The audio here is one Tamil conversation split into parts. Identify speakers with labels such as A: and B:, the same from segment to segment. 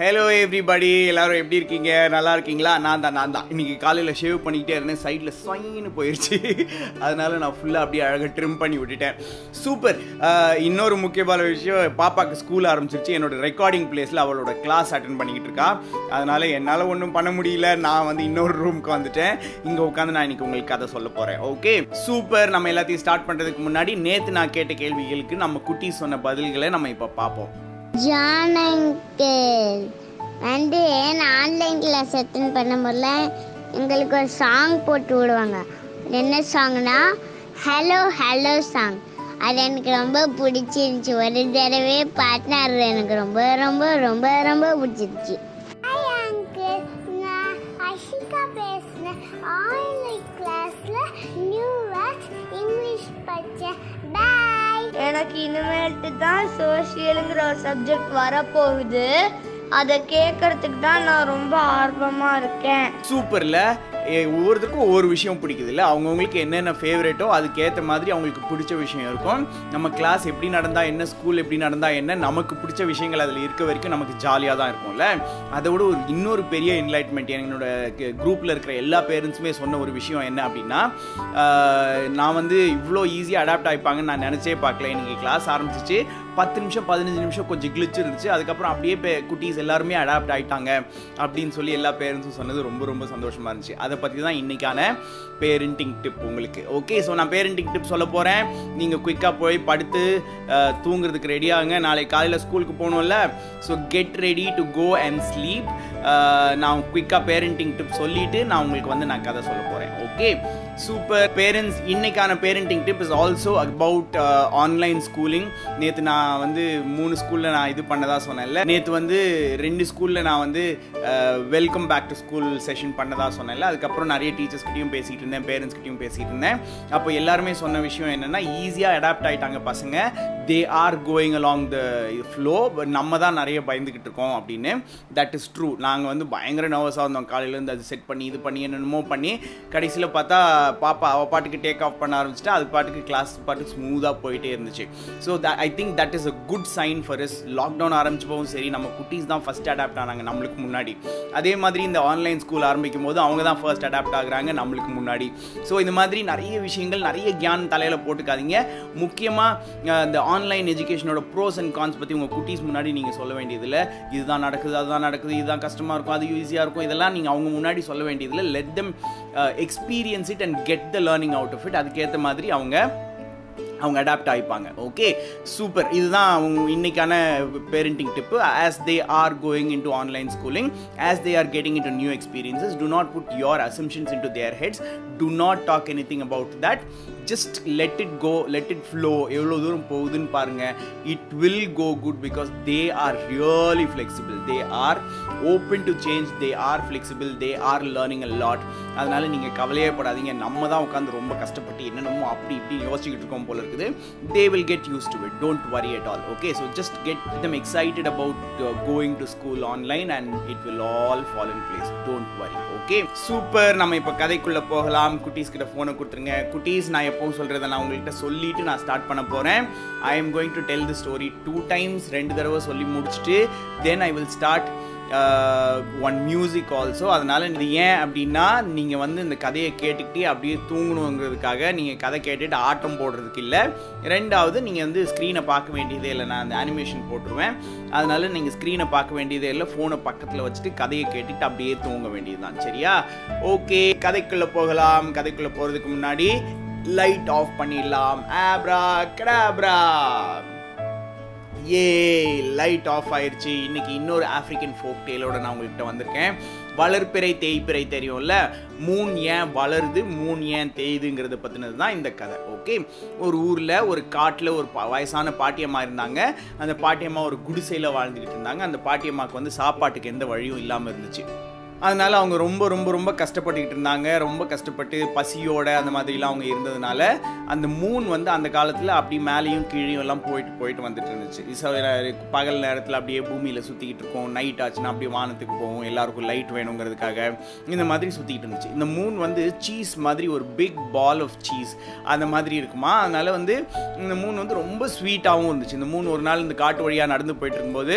A: ஹலோ எவ்ரிபடி எல்லாரும் எப்படி இருக்கீங்க நல்லா இருக்கீங்களா நான் தான் நான் தான் இன்றைக்கி காலையில் ஷேவ் பண்ணிக்கிட்டே இருந்தேன் சைடில் சைன்னு போயிடுச்சு அதனால நான் ஃபுல்லாக அப்படியே அழகாக ட்ரிம் பண்ணி விட்டுட்டேன் சூப்பர் இன்னொரு முக்கியமான விஷயம் பாப்பாவுக்கு ஸ்கூல் ஆரம்பிச்சிருச்சு என்னோட ரெக்கார்டிங் பிளேஸில் அவளோட கிளாஸ் அட்டன் பண்ணிக்கிட்டு இருக்கா அதனால் என்னால் ஒன்றும் பண்ண முடியல நான் வந்து இன்னொரு ரூமுக்கு வந்துட்டேன் இங்கே உட்காந்து நான் இன்றைக்கி உங்களுக்கு கதை சொல்ல போகிறேன் ஓகே சூப்பர் நம்ம எல்லாத்தையும் ஸ்டார்ட் பண்ணுறதுக்கு முன்னாடி நேற்று நான் கேட்ட கேள்விகளுக்கு நம்ம குட்டி சொன்ன பதில்களை நம்ம இப்போ பார்ப்போம்
B: ஜான் வந்து ஏன் ஆன்லைன் கிளாஸ் அட்டன் பண்ண முடியல எங்களுக்கு ஒரு சாங் போட்டு விடுவாங்க என்ன சாங்னா ஹலோ ஹலோ சாங் அது எனக்கு ரொம்ப பிடிச்சிருந்துச்சி ஒரு தடவை பாட்டினார் எனக்கு ரொம்ப ரொம்ப ரொம்ப ரொம்ப பிடிச்சிருந்துச்சி
C: அஷிகா ஆன்லைன் கிளாஸில் நியூ இங்கிலீஷ் படித்தேன்
D: எனக்கு இனிமேல்ட்டு தான் சோஷியலுங்கிற ஒரு சப்ஜெக்ட் வரப்போகுது அதை கேட்கறதுக்கு தான் நான் ரொம்ப ஆர்வமாக இருக்கேன்
A: சூப்பர்ல ஒவ்வொருத்தருக்கும் ஒவ்வொரு விஷயம் பிடிக்குது இல்லை அவங்கவுங்களுக்கு என்னென்ன ஃபேவரேட்டோ அதுக்கேற்ற மாதிரி அவங்களுக்கு பிடிச்ச விஷயம் இருக்கும் நம்ம கிளாஸ் எப்படி நடந்தால் என்ன ஸ்கூல் எப்படி நடந்தால் என்ன நமக்கு பிடிச்ச விஷயங்கள் அதில் இருக்க வரைக்கும் நமக்கு ஜாலியாக தான் இருக்கும்ல அதை விட ஒரு இன்னொரு பெரிய என்லைட்மெண்ட் என்னோட குரூப்பில் இருக்கிற எல்லா பேரண்ட்ஸுமே சொன்ன ஒரு விஷயம் என்ன அப்படின்னா நான் வந்து இவ்வளோ ஈஸியாக அடாப்ட் ஆகிப்பாங்கன்னு நான் நினச்சே பார்க்கல எனக்கு கிளாஸ் ஆரம்பிச்சிச்சு பத்து நிமிஷம் பதினஞ்சு நிமிஷம் கொஞ்சம் கிழிச்சு இருந்துச்சு அதுக்கப்புறம் அப்படியே பே குட்டீஸ் எல்லாருமே அடாப்ட் ஆகிட்டாங்க அப்படின்னு சொல்லி எல்லா பேரண்ட்ஸும் சொன்னது ரொம்ப ரொம்ப சந்தோஷமாக இருந்துச்சு அதை பற்றி தான் இன்றைக்கான பேரண்டிங் டிப் உங்களுக்கு ஓகே ஸோ நான் பேரண்டிங் டிப் சொல்ல போகிறேன் நீங்கள் குயிக்காக போய் படுத்து தூங்குறதுக்கு ரெடியாகுங்க நாளை காலையில் ஸ்கூலுக்கு போகணும்ல so get ready to go and sleep நான் குயிக்காக பேரண்டிங் டிப் சொல்லிவிட்டு நான் உங்களுக்கு வந்து நான் கதை சொல்ல போகிறேன் ஓகே சூப்பர் பேரண்ட்ஸ் இன்றைக்கான parenting tip is also about online schooling நேற்று நான் வந்து மூணு ஸ்கூலில் நான் இது பண்ணதாக சொன்னேன்ல நேற்று வந்து ரெண்டு ஸ்கூலில் நான் வந்து welcome back to school session பண்ணதாக சொன்னேன்ல அதுக்கப்புறம் நிறைய டீச்சர்ஸ்கிட்டையும் பேசிகிட்டு இருந்தேன் பேரண்ட்ஸ்கிட்டையும் பேசிகிட்டு இருந்தேன் அப்போ எல்லாருமே சொன்ன விஷயம் என்னென்னா ஈஸியாக அடாப்ட் ஆகிட்டாங்க பசங்க they are going along the flow நம்ம தான் நிறைய பயந்துக்கிட்டு இருக்கோம் அப்படின்னு தட் இஸ் ட்ரூ நாங்கள் வந்து பயங்கர நர்வஸாக இருந்தோம் காலையிலேருந்து அது செட் பண்ணி இது பண்ணி என்னென்னமோ பண்ணி கடைசியில் பார்த்தா பாப்பா அவள் பாட்டுக்கு டேக் ஆஃப் பண்ண ஆரம்பிச்சிட்டு அது பாட்டுக்கு கிளாஸ் பாட்டுக்கு ஸ்மூத்தாக போயிட்டே இருந்துச்சு so the I think that is a good sign for is lockdown ஆரம்பிச்சப்பவும் சரி நம்ம குட்டீஸ் தான் ஃபஸ்ட் அடாப்ட் ஆனாங்க நம்மளுக்கு முன்னாடி அதே மாதிரி இந்த ஆன்லைன் ஸ்கூல் ஆரம்பிக்கும் போது அவங்க தான் ஃபர்ஸ்ட் அடாப்ட் ஆகுறாங்க நம்மளுக்கு முன்னாடி ஸோ இந்த மாதிரி நிறைய விஷயங்கள் நிறைய கியான் தலையில் போட்டுக்காதீங்க முக்கியமாக இந்த ஆன்லைன் எஜுகேஷனோட ப்ரோஸ் அண்ட் கான்ஸ் பற்றி உங்கள் குட்டீஸ் முன்னாடி நீங்கள் சொல்ல வேண்டியதில்லை இதுதான் நடக்குது அதுதான் நடக்குது இதுதான் கஷ்டமாக இருக்கும் அது ஈஸியாக இருக்கும் இதெல்லாம் நீங்கள் அவங்க முன்னாடி சொல்ல வேண்டியதில்லை let them experience it and and get the learning out of it அதுக்கேற்ற மாதிரி அவங்க அவங்க அடாப்ட் ஆகிப்பாங்க ஓகே சூப்பர் இதுதான் அவங்க இன்னைக்கான parenting tip as they are going into online schooling as they are getting to new experiences to not put your assumptions to their heads to not talk anything about that just let it go let it flow எவ்வளோ தூரம் போகுதுன்னு பாருங்கள் it will go good because they are really flexible they are open to change they are flexible they are learning a lot அதனால் நீங்கள் கவலையே படாதீங்க நம்ம தான் உட்காந்து ரொம்ப கஷ்டப்பட்டு என்னென்னமோ அப்படி இப்படி யோசிச்சுக்கிட்டு இருக்கோம் போல இருக்குது they will get used to it don't worry at all okay so just get them excited about going to school online and it will all follow in place don't worry okay super நம்ம இப்போ கதைக்குள்ளே போகலாம் குட்டீஸ் கிட்ட ஃபோனை கொடுத்துருங்க குட்டீஸ் நான் எப்பவும் சொல்கிறத நான் உங்கள்கிட்ட சொல்லிட்டு நான் ஸ்டார்ட் பண்ண போகிறேன் I am going to tell the story two times ரெண்டு தடவை சொல்லி முடிச்சுட்டு then I will start one music also அதனால் இது ஏன் அப்படின்னா நீங்கள் வந்து இந்த கதையை கேட்டுக்கிட்டே அப்படியே தூங்கணுங்கிறதுக்காக நீங்கள் கதை கேட்டுட்டு ஆட்டம் போடுறதுக்கு இல்லை ரெண்டாவது நீங்கள் வந்து ஸ்க்ரீனை பார்க்க வேண்டியதே இல்லை நான் அந்த அனிமேஷன் போட்டுருவேன் அதனால் நீங்கள் ஸ்க்ரீனை பார்க்க வேண்டியதே இல்லை ஃபோனை பக்கத்தில் வச்சுட்டு கதையை கேட்டுட்டு அப்படியே தூங்க வேண்டியது தான் சரியா ஓகே கதைக்குள்ளே போகலாம் கதைக்குள்ளே போகிறதுக்கு முன்னாடி லைட் ஆஃப் பண்ணிடலாம் ஆப்ரா கடாப்ரா ஏ லைட் ஆஃப் ஆயிடுச்சு இன்னைக்கு இன்னொரு ஆஃப்ரிக்கன் ஃபோக் டேலோட நான் உங்கள்கிட்ட வந்திருக்கேன் வளர்ப்பிறை தேய்ப்பிறை தெரியும்ல மூணு ஏன் வளருது மூணு ஏன் தேயுதுங்கிறத பற்றினது தான் இந்த கதை ஓகே ஒரு ஊரில் ஒரு காட்டில் ஒரு வயசான பாட்டியம்மா இருந்தாங்க அந்த பாட்டியம்மா ஒரு குடிசையில் வாழ்ந்துக்கிட்டு இருந்தாங்க அந்த பாட்டியம்மாவுக்கு வந்து சாப்பாட்டுக்கு எந்த வழியும் இல்லாமல் இருந்துச்சு அதனால் அவங்க ரொம்ப ரொம்ப ரொம்ப கஷ்டப்பட்டுக்கிட்டு இருந்தாங்க ரொம்ப கஷ்டப்பட்டு பசியோட அந்த மாதிரிலாம் அவங்க இருந்ததுனால அந்த மூன் வந்து அந்த காலத்தில் அப்படி மேலேயும் கீழே எல்லாம் போயிட்டு போயிட்டு வந்துட்டு இருந்துச்சு பகல் நேரத்தில் அப்படியே பூமியில் சுற்றிக்கிட்டு இருக்கோம் நைட் ஆச்சுன்னா அப்படியே வானத்துக்கு போவோம் எல்லாருக்கும் லைட் வேணுங்கிறதுக்காக இந்த மாதிரி சுற்றிக்கிட்டு இருந்துச்சு இந்த மூன் வந்து சீஸ் மாதிரி ஒரு பிக் பால் ஆஃப் சீஸ் அந்த மாதிரி இருக்குமா அதனால் வந்து இந்த மூன் வந்து ரொம்ப ஸ்வீட்டாகவும் இருந்துச்சு இந்த மூணு ஒரு நாள் இந்த காட்டு வழியாக நடந்து போயிட்டு இருக்கும்போது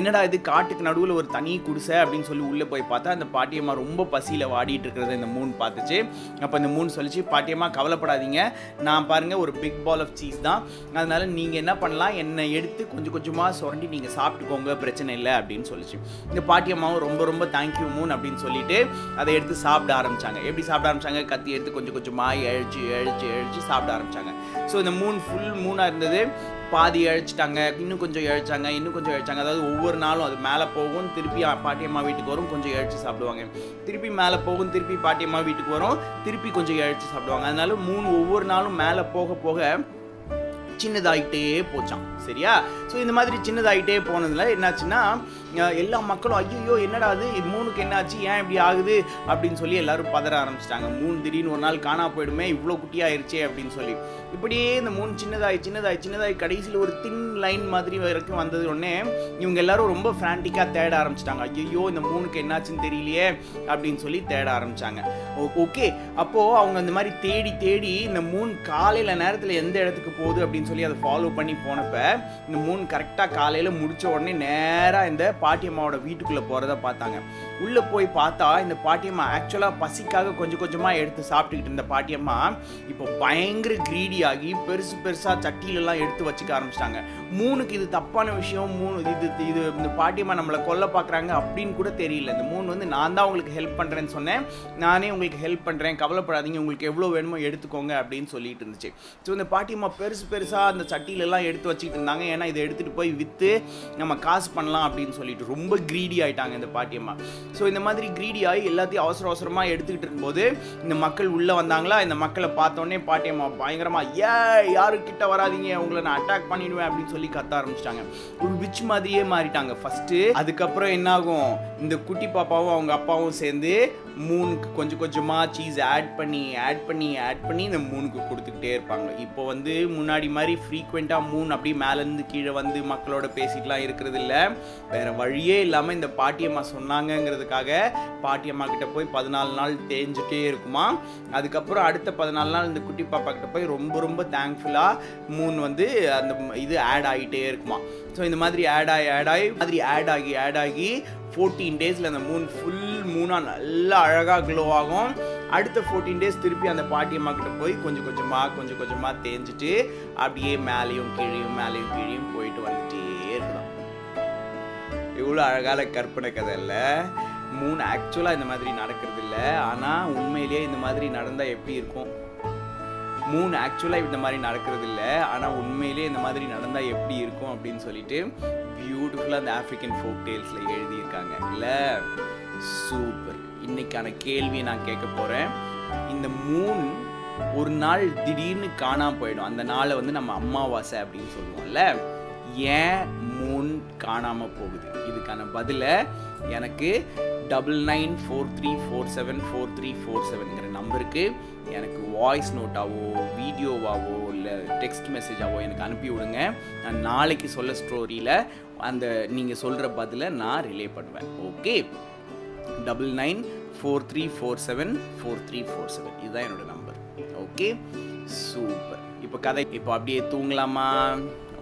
A: என்னடா இது காட்டுக்கு நடுவில் ஒரு தனி குடிசை அப்படின்னு சொல்லி உள்ளே போய் பார்த்தா அந்த பாட்டியம்மா ரொம்ப பசியில் வாடிட்டு இருக்கிறத இந்த மூணு பார்த்துச்சு அப்போ இந்த மூணு சொல்லிச்சு பாட்டியம்மா கவலைப்படாதீங்க நான் பாருங்கள் ஒரு பிக் பால் ஆஃப் சீஸ் தான் அதனால் நீங்கள் என்ன பண்ணலாம் என்னை எடுத்து கொஞ்சம் கொஞ்சமாக சுரண்டி நீங்கள் சாப்பிட்டுக்கோங்க பிரச்சனை இல்லை அப்படின்னு சொல்லிச்சு இந்த பாட்டியம்மாவும் ரொம்ப ரொம்ப தேங்க்யூ மூன் அப்படின்னு சொல்லிட்டு அதை எடுத்து சாப்பிட ஆரம்பித்தாங்க எப்படி சாப்பிட ஆரம்பித்தாங்க கத்தி எடுத்து கொஞ்சம் கொஞ்சமாக எழுச்சி எழுச்சி எழுச்சி சாப்பிட ஆரம்பித்தாங்க ஸோ இந்த மூணு ஃபுல் மூணாக இருந்தது பாதி இழைச்சிட்டாங்க இன்னும் கொஞ்சம் இழைச்சாங்க இன்னும் கொஞ்சம் இழைச்சாங்க அதாவது ஒவ்வொரு நாளும் அது மேலே போகும் திருப்பி பாட்டியம்மா வீட்டுக்கு வரும் கொஞ்சம் இழைச்சி சாப்பிடுவாங்க திருப்பி மேலே போகும் திருப்பி பாட்டியம்மா வீட்டுக்கு வரும் திருப்பி கொஞ்சம் இழைச்சி சாப்பிடுவாங்க அதனால மூணு ஒவ்வொரு நாளும் மேலே போக போக சின்னதாகிட்டே போச்சான் சரியா ஸோ இந்த மாதிரி சின்னதாகிட்டே போனதில் என்னாச்சுன்னா எல்லா மக்களும் ஐயோ என்னடா அது இது மூணுக்கு என்னாச்சு ஏன் இப்படி ஆகுது அப்படின்னு சொல்லி எல்லாரும் பதற ஆரம்பிச்சிட்டாங்க மூணு திடீர்னு ஒரு நாள் காணா போயிடுமே இவ்வளோ குட்டியாயிருச்சே அப்படின்னு சொல்லி இப்படியே இந்த மூணு சின்னதாகி சின்னதாய் சின்னதாய் கடைசியில் ஒரு தின் லைன் மாதிரி வரைக்கும் வந்தது உடனே இவங்க எல்லாரும் ரொம்ப ஃப்ராண்டிக்காக தேட ஆரம்பிச்சிட்டாங்க ஐயோ இந்த மூணுக்கு என்னாச்சுன்னு தெரியலையே அப்படின்னு சொல்லி தேட ஆரம்பித்தாங்க ஓகே அப்போது அவங்க அந்த மாதிரி தேடி தேடி இந்த மூணு காலையில் நேரத்தில் எந்த இடத்துக்கு போகுது அப்படின்னு சொல்லி அதை ஃபாலோ பண்ணி போனப்போ இந்த மூணு கரெக்டாக காலையில் முடித்த உடனே நேராக இந்த பாட்டியம்மாவோட வீட்டுக்குள்ளே போகிறத பார்த்தாங்க உள்ளே போய் பார்த்தா இந்த பாட்டியம்மா ஆக்சுவலாக பசிக்காக கொஞ்சம் கொஞ்சமாக எடுத்து சாப்பிட்டுக்கிட்டு இருந்த பாட்டியம்மா இப்போ பயங்கர கிரீடியாகி பெருசு பெருசாக சட்டிலெல்லாம் எடுத்து வச்சுக்க ஆரம்பிச்சிட்டாங்க மூணுக்கு இது தப்பான விஷயம் மூணு இது இது இந்த பாட்டியம்மா நம்மளை கொல்ல பார்க்குறாங்க அப்படின்னு கூட தெரியல இந்த மூணு வந்து நான் தான் உங்களுக்கு ஹெல்ப் பண்ணுறேன்னு சொன்னேன் நானே உங்களுக்கு ஹெல்ப் பண்ணுறேன் கவலைப்படாதீங்க உங்களுக்கு எவ்வளோ வேணுமோ எடுத்துக்கோங்க அப்படின்னு சொல்லிட்டு இருந்துச்சு ஸோ இந்த பாட்டியம்மா பெருசு பெருசாக அந்த சட்டிலெல்லாம் எடுத்து வச்சுக்கிட்டு இருந்தாங்க ஏன்னா இதை எடுத்துகிட்டு போய் விற்று நம்ம காசு பண்ணலாம் அப்படின்னு சொல்லிட்டு மாறிட்டு ரொம்ப க்ரீடி ஆகிட்டாங்க இந்த பாட்டியம்மா ஸோ இந்த மாதிரி க்ரீடி ஆகி எல்லாத்தையும் அவசர அவசரமாக எடுத்துக்கிட்டு இருக்கும்போது இந்த மக்கள் உள்ளே வந்தாங்களா இந்த மக்களை பார்த்தோன்னே பாட்டியம்மா பயங்கரமாக ஏ யாருக்கிட்ட கிட்ட வராதிங்க உங்களை நான் அட்டாக் பண்ணிடுவேன் அப்படின்னு சொல்லி கத்த ஆரம்பிச்சிட்டாங்க ஒரு விச் மாதிரியே மாறிட்டாங்க ஃபஸ்ட்டு அதுக்கப்புறம் என்னாகும் இந்த குட்டி பாப்பாவும் அவங்க அப்பாவும் சேர்ந்து மூணுக்கு கொஞ்சம் கொஞ்சமாக சீஸ் ஆட் பண்ணி ஆட் பண்ணி ஆட் பண்ணி இந்த மூணுக்கு கொடுத்துக்கிட்டே இருப்பாங்க இப்போ வந்து முன்னாடி மாதிரி ஃப்ரீக்வெண்ட்டாக மூணு அப்படியே மேலேருந்து கீழே வந்து மக்களோட பேசிக்கலாம் இருக்கிறது இல்லை வேற வழியே இல்லாமல் இந்த பாட்டியம்மா சொன்னாங்கங்கிறதுக்காக பாட்டியம்மா கிட்ட போய் பதினாலு நாள் தேஞ்சிட்டே இருக்குமா அதுக்கப்புறம் அடுத்த பதினாலு நாள் இந்த குட்டி பாப்பா கிட்ட போய் ரொம்ப ரொம்ப தேங்க்ஃபுல்லாக மூன் வந்து அந்த இது ஆட் ஆகிட்டே இருக்குமா ஸோ இந்த மாதிரி ஆட் ஆகி ஆட் ஆகி மாதிரி ஆட் ஆகி ஆட் ஆகி ஃபோர்டீன் டேஸில் அந்த மூன் ஃபுல் மூணாக நல்லா அழகாக க்ளோ ஆகும் அடுத்த ஃபோர்டீன் டேஸ் திருப்பி அந்த பாட்டியம்மா கிட்ட போய் கொஞ்சம் கொஞ்சமாக கொஞ்சம் கொஞ்சமாக தேஞ்சிட்டு அப்படியே மேலேயும் கீழேயும் மேலேயும் கீழேயும் போயிட்டு வந்துட்டு இவ்வளோ அழகான கற்பனை கதை இல்லை மூணு ஆக்சுவலாக இந்த மாதிரி நடக்கிறது இல்லை ஆனால் உண்மையிலேயே இந்த மாதிரி நடந்தால் எப்படி இருக்கும் மூணு ஆக்சுவலாக இந்த மாதிரி நடக்கிறது இல்லை ஆனால் உண்மையிலேயே இந்த மாதிரி நடந்தால் எப்படி இருக்கும் அப்படின்னு சொல்லிட்டு பியூட்டிஃபுல்லாக அந்த ஆஃப்ரிக்கன் ஃபோக் டேல்ஸில் எழுதியிருக்காங்க இல்லை சூப்பர் இன்னைக்கான கேள்வியை நான் கேட்க போகிறேன் இந்த மூணு ஒரு நாள் திடீர்னு காணாமல் போயிடும் அந்த நாளை வந்து நம்ம அம்மாவாசை அப்படின்னு சொல்லுவோம்ல ஏன் மூன் காணாமல் போகுது இதுக்கான பதிலை எனக்கு double nine four three four seven four three four செவனுங்கிற நம்பருக்கு எனக்கு வாய்ஸ் நோட்டாவோ வீடியோவாகவோ இல்லை டெக்ஸ்ட் மெசேஜாவோ எனக்கு அனுப்பி விடுங்க நான் நாளைக்கு சொல்ல ஸ்டோரியில் அந்த நீங்கள் சொல்கிற பதிலை நான் ரிலே பண்ணுவேன் okay double nine four three four seven four three four seven இதுதான் என்னோடய நம்பர் ஓகே சூப்பர் இப்போ கதை இப்போ அப்படியே தூங்கலாமா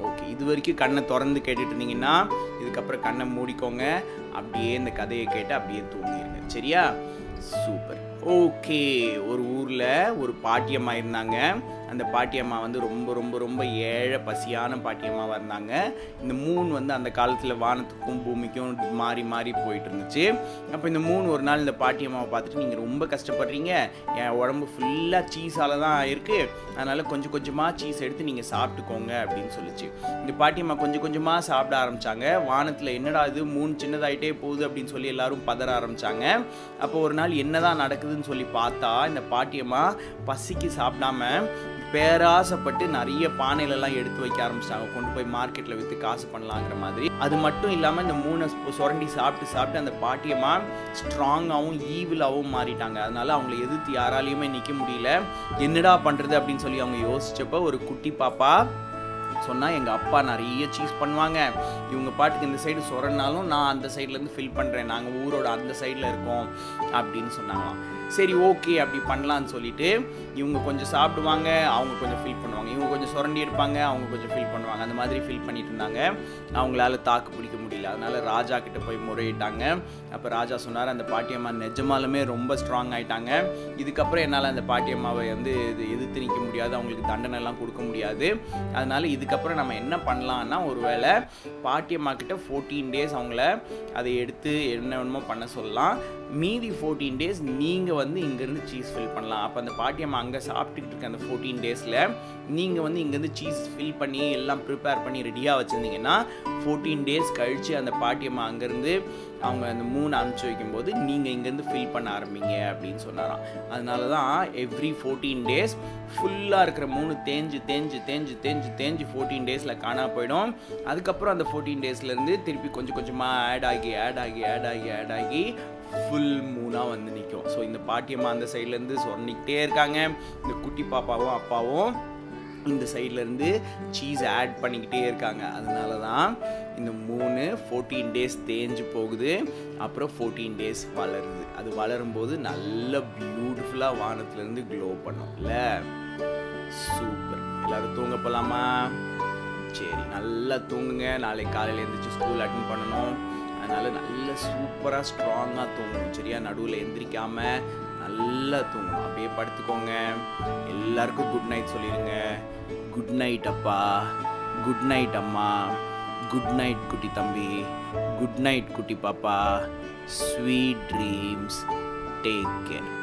A: ஓகே இது வரைக்கும் கண்ணை திறந்து கேட்டுட்டு இருந்தீங்கன்னா இதுக்கப்புறம் கண்ணை மூடிக்கோங்க அப்படியே இந்த கதையை கேட்டு அப்படியே தூங்கிடுங்க சரியா சூப்பர் ஓகே ஒரு ஊரில் ஒரு பாட்டியம்மா இருந்தாங்க அந்த பாட்டியம்மா வந்து ரொம்ப ரொம்ப ரொம்ப ஏழை பசியான பாட்டியம்மாவாக இருந்தாங்க இந்த மூணு வந்து அந்த காலத்தில் வானத்துக்கும் பூமிக்கும் மாறி மாறி போயிட்டு இருந்துச்சு அப்போ இந்த மூணு ஒரு நாள் இந்த பாட்டியம்மாவை பார்த்துட்டு நீங்கள் ரொம்ப கஷ்டப்படுறீங்க என் உடம்பு ஃபுல்லாக சீஸால் தான் இருக்குது அதனால் கொஞ்சம் கொஞ்சமாக சீஸ் எடுத்து நீங்கள் சாப்பிட்டுக்கோங்க அப்படின்னு சொல்லிச்சு இந்த பாட்டியம்மா கொஞ்சம் கொஞ்சமாக சாப்பிட ஆரம்பித்தாங்க வானத்தில் என்னடா இது மூணு சின்னதாயிட்டே போகுது அப்படின்னு சொல்லி எல்லாரும் பதற ஆரம்பித்தாங்க அப்போ ஒரு நாள் என்னதான் நடக்குதுன்னு சொல்லி பார்த்தா இந்த பாட்டியம்மா பசிக்கு சாப்பிடாம பேராசைப்பட்டு நிறைய பானையிலலாம் எடுத்து வைக்க ஆரம்பிச்சிட்டாங்க கொண்டு போய் மார்க்கெட்டில் விற்று காசு பண்ணலாங்கிற மாதிரி அது மட்டும் இல்லாமல் இந்த மூணு சுரண்டி சாப்பிட்டு சாப்பிட்டு அந்த பாட்டியம்மா ஸ்ட்ராங்காகவும் ஈவிலாகவும் மாறிட்டாங்க அதனால் அவங்களை எதிர்த்து யாராலையுமே நிற்க முடியல என்னடா பண்ணுறது அப்படின்னு சொல்லி அவங்க யோசித்தப்போ ஒரு குட்டி பாப்பா சொன்னால் எங்கள் அப்பா நிறைய சீஸ் பண்ணுவாங்க இவங்க பாட்டுக்கு இந்த சைடு சொரனாலும் நான் அந்த சைட்லேருந்து ஃபில் பண்ணுறேன் நாங்கள் ஊரோட அந்த சைடில் இருக்கோம் அப்படின்னு சொன்னாங்களாம் சரி ஓகே அப்படி பண்ணலான்னு சொல்லிட்டு இவங்க கொஞ்சம் சாப்பிடுவாங்க அவங்க கொஞ்சம் ஃபீல் பண்ணுவாங்க இவங்க கொஞ்சம் சுரண்டி இருப்பாங்க அவங்க கொஞ்சம் ஃபீல் பண்ணுவாங்க அந்த மாதிரி ஃபீல் பண்ணிட்டு இருந்தாங்க அவங்களால தாக்கு பிடிக்க முடியல அதனால ராஜா கிட்ட போய் முறையிட்டாங்க அப்போ ராஜா சொன்னார் அந்த பாட்டியம்மா நிஜமாலுமே ரொம்ப ஸ்ட்ராங் ஆயிட்டாங்க இதுக்கப்புறம் என்னால் அந்த பாட்டியம்மாவை வந்து இது எதிர்த்து நிற்க முடியாது அவங்களுக்கு தண்டனைலாம் கொடுக்க முடியாது அதனால இதுக்கப்புறம் நம்ம என்ன பண்ணலான்னா ஒரு வேளை பாட்டியம்மா கிட்ட ஃபோர்டீன் டேஸ் அவங்கள அதை எடுத்து என்ன வேணுமோ பண்ண சொல்லலாம் மீதி ஃபோர்டீன் டேஸ் நீங்கள் வந்து இங்கேருந்து சீஸ் ஃபில் பண்ணலாம் அப்போ அந்த அம்மா அங்கே சாப்பிட்டுட்டு இருக்க அந்த ஃபோர்டீன் டேஸில் நீங்கள் வந்து இங்கேருந்து சீஸ் ஃபில் பண்ணி எல்லாம் ப்ரிப்பேர் பண்ணி ரெடியாக வச்சுருந்தீங்கன்னா ஃபோர்டீன் டேஸ் கழித்து அந்த பாட்டியம்மா அங்கேருந்து அவங்க அந்த மூணு அனுப்பிச்சி வைக்கும்போது நீங்கள் இங்கேருந்து ஃபில் பண்ண ஆரம்பிங்க அப்படின்னு சொன்னாராம் அதனால தான் எவ்ரி ஃபோர்டீன் டேஸ் ஃபுல்லாக இருக்கிற மூணு தேஞ்சு தேஞ்சு தேஞ்சு தேஞ்சு தேஞ்சு ஃபோர்டீன் டேஸில் காணா போயிடும் அதுக்கப்புறம் அந்த ஃபோர்டீன் டேஸ்லேருந்து திருப்பி கொஞ்சம் கொஞ்சமாக ஆட் ஆகி ஆட் ஆகி ஆட் ஆகி ஆட் ஆகி ஃபுல் மூனாக வந்து நிற்கும் ஸோ இந்த பாட்டியம்மா அந்த சைட்லேருந்து சொன்னிக்கிட்டே இருக்காங்க இந்த குட்டி பாப்பாவும் அப்பாவும் இந்த சைட்லேருந்து சீஸ் ஆட் பண்ணிக்கிட்டே இருக்காங்க அதனால தான் இந்த மூணு ஃபோர்டீன் டேஸ் தேஞ்சு போகுது அப்புறம் ஃபோர்டீன் டேஸ் வளருது அது வளரும்போது நல்ல பியூட்டிஃபுல்லாக வானத்துலேருந்து க்ளோ பண்ணும் இல்லை சூப்பர் எல்லோரும் தூங்க போகலாமா சரி நல்லா தூங்குங்க நாளைக்கு காலையில் எழுந்திரிச்சு ஸ்கூல் அட்டன் பண்ணணும் அதனால் நல்ல சூப்பராக ஸ்ட்ராங்காக தூங்கணும் சரியா நடுவில் எந்திரிக்காமல் நல்லா தூங்கணும் அப்படியே படுத்துக்கோங்க எல்லாருக்கும் குட் நைட் சொல்லிடுங்க குட் நைட் அப்பா குட் நைட் அம்மா குட் நைட் குட்டி தம்பி குட் நைட் குட்டி பாப்பா ஸ்வீட் ட்ரீம்ஸ் டேக் கேர்